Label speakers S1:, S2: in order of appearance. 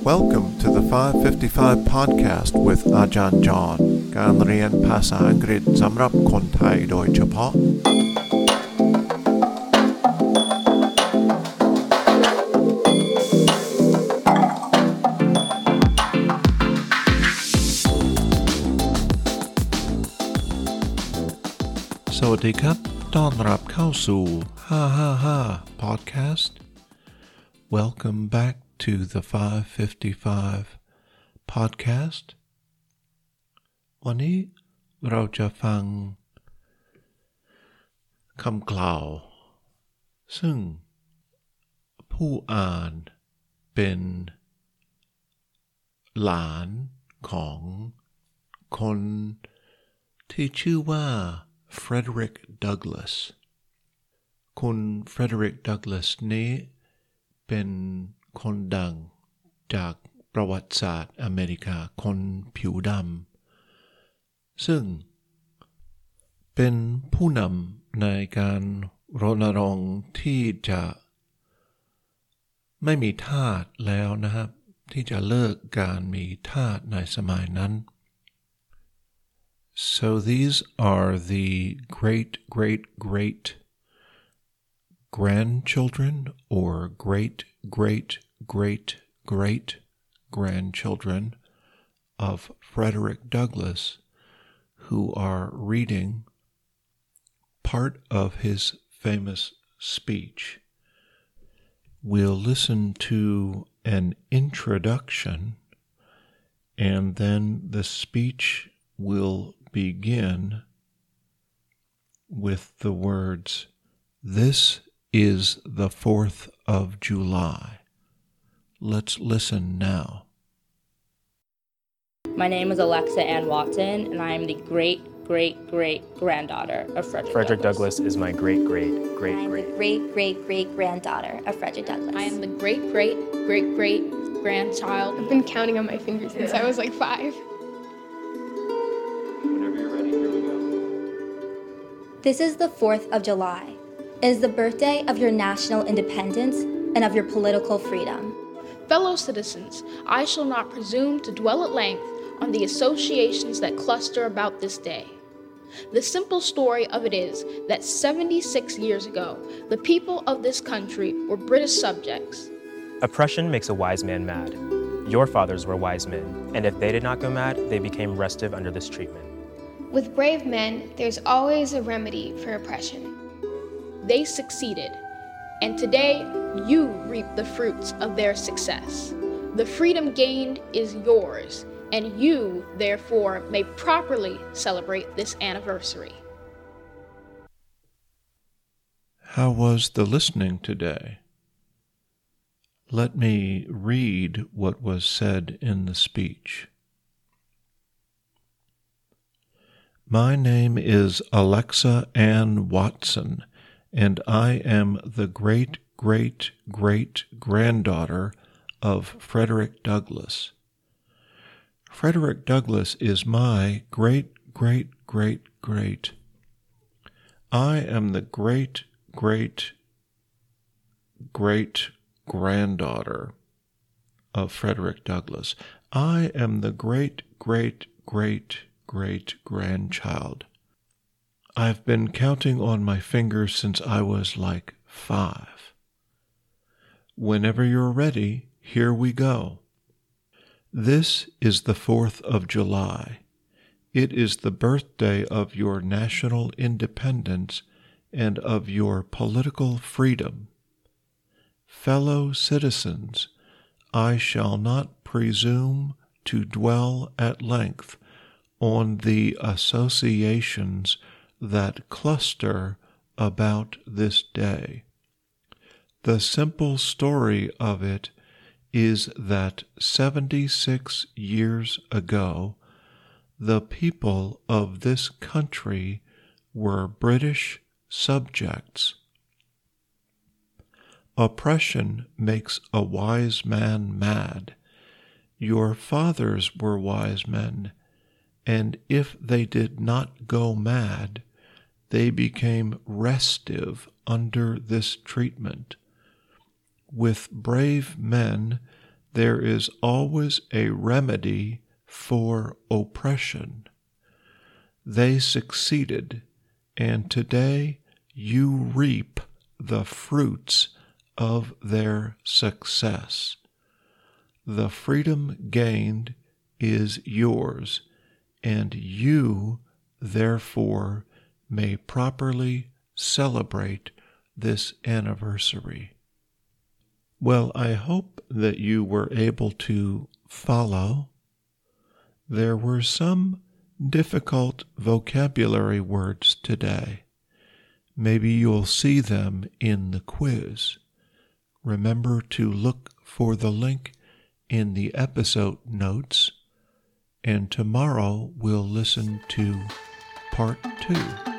S1: Welcome to the 555 podcast with อาจารย์จอห์นการเรียนภาษาอังกฤษสำหรับคนไทยโดยเฉพาะ สวัสดีครับ ต้อนรับเข้าสู่ 555 podcast Welcome back to the 555 podcast วันนี้เราจะฟังคำกล่าว ซึ่งผู้อ่านเป็นหลานของคนที่ชื่อว่า Frederick Douglass คุณ Frederick Douglass นี้เป็น คนดังจากประวัติศาสตร์อเมริกาคนผิวดำ ซึ่งเป็นผู้นำในการรณรงค์ที่จะไม่มีทาสแล้วนะครับ ที่จะเลิกการมีทาสในสมัยนั้น So these are the great, great, great grandchildren or great, great, great, great grandchildren of Frederick Douglass who are reading part of his famous speech. We'll listen to an introduction and then the speech will begin with the words, This is the 4th of July. Let's listen now.
S2: My name is Alexa Ann Watson, and I am the great great great granddaughter of Frederick,
S3: Frederick Douglass is my great great
S4: I
S3: great
S4: am the
S3: great.
S4: great great great granddaughter of Frederick Douglass.
S5: I am the great great great great grandchild.
S6: I've been counting on my fingers since I was like five.
S4: This is the 4th of July. It is the birthday of your national independence and of your political freedom.
S5: Fellow citizens, I shall not presume to dwell at length on the associations that cluster about this day. The simple story of it is that 76 years ago, the people of this country were British subjects.
S3: Oppression makes a wise man mad. Your fathers were wise men, and if they did not go mad, they became restive under this treatment.
S6: With brave men, there's always a remedy for oppression.
S5: They succeeded, and today you reap the fruits of their success. The freedom gained is yours, and you, therefore, may properly celebrate this anniversary.
S1: How was the listening today? Let me read what was said in the speech. My name is Alexa Ann Watson, and I am the great great great granddaughter of Frederick Douglass. Frederick Douglass is my great great great great. I am the great great great granddaughter of Frederick Douglass. I am the great great great great grandchild. I've been counting on my fingers since I was like five. Whenever you're ready, here we go. This is the 4th of July. It is the birthday of your national independence and of your political freedom. Fellow citizens, I shall not presume to dwell at length on the associations that cluster about this day. The simple story of it is that 76 years ago, the people of this country were British subjects. Oppression makes a wise man mad. Your fathers were wise men, and if they did not go mad, they became restive under this treatment. With brave men, there is always a remedy for oppression. They succeeded, and today you reap the fruits of their success. The freedom gained is yours, and you, therefore, may properly celebrate this anniversary. Well, I hope that you were able to follow. There were some difficult vocabulary words today. Maybe you'll see them in the quiz. Remember to look for the link in the episode notes, and tomorrow we'll listen to part two.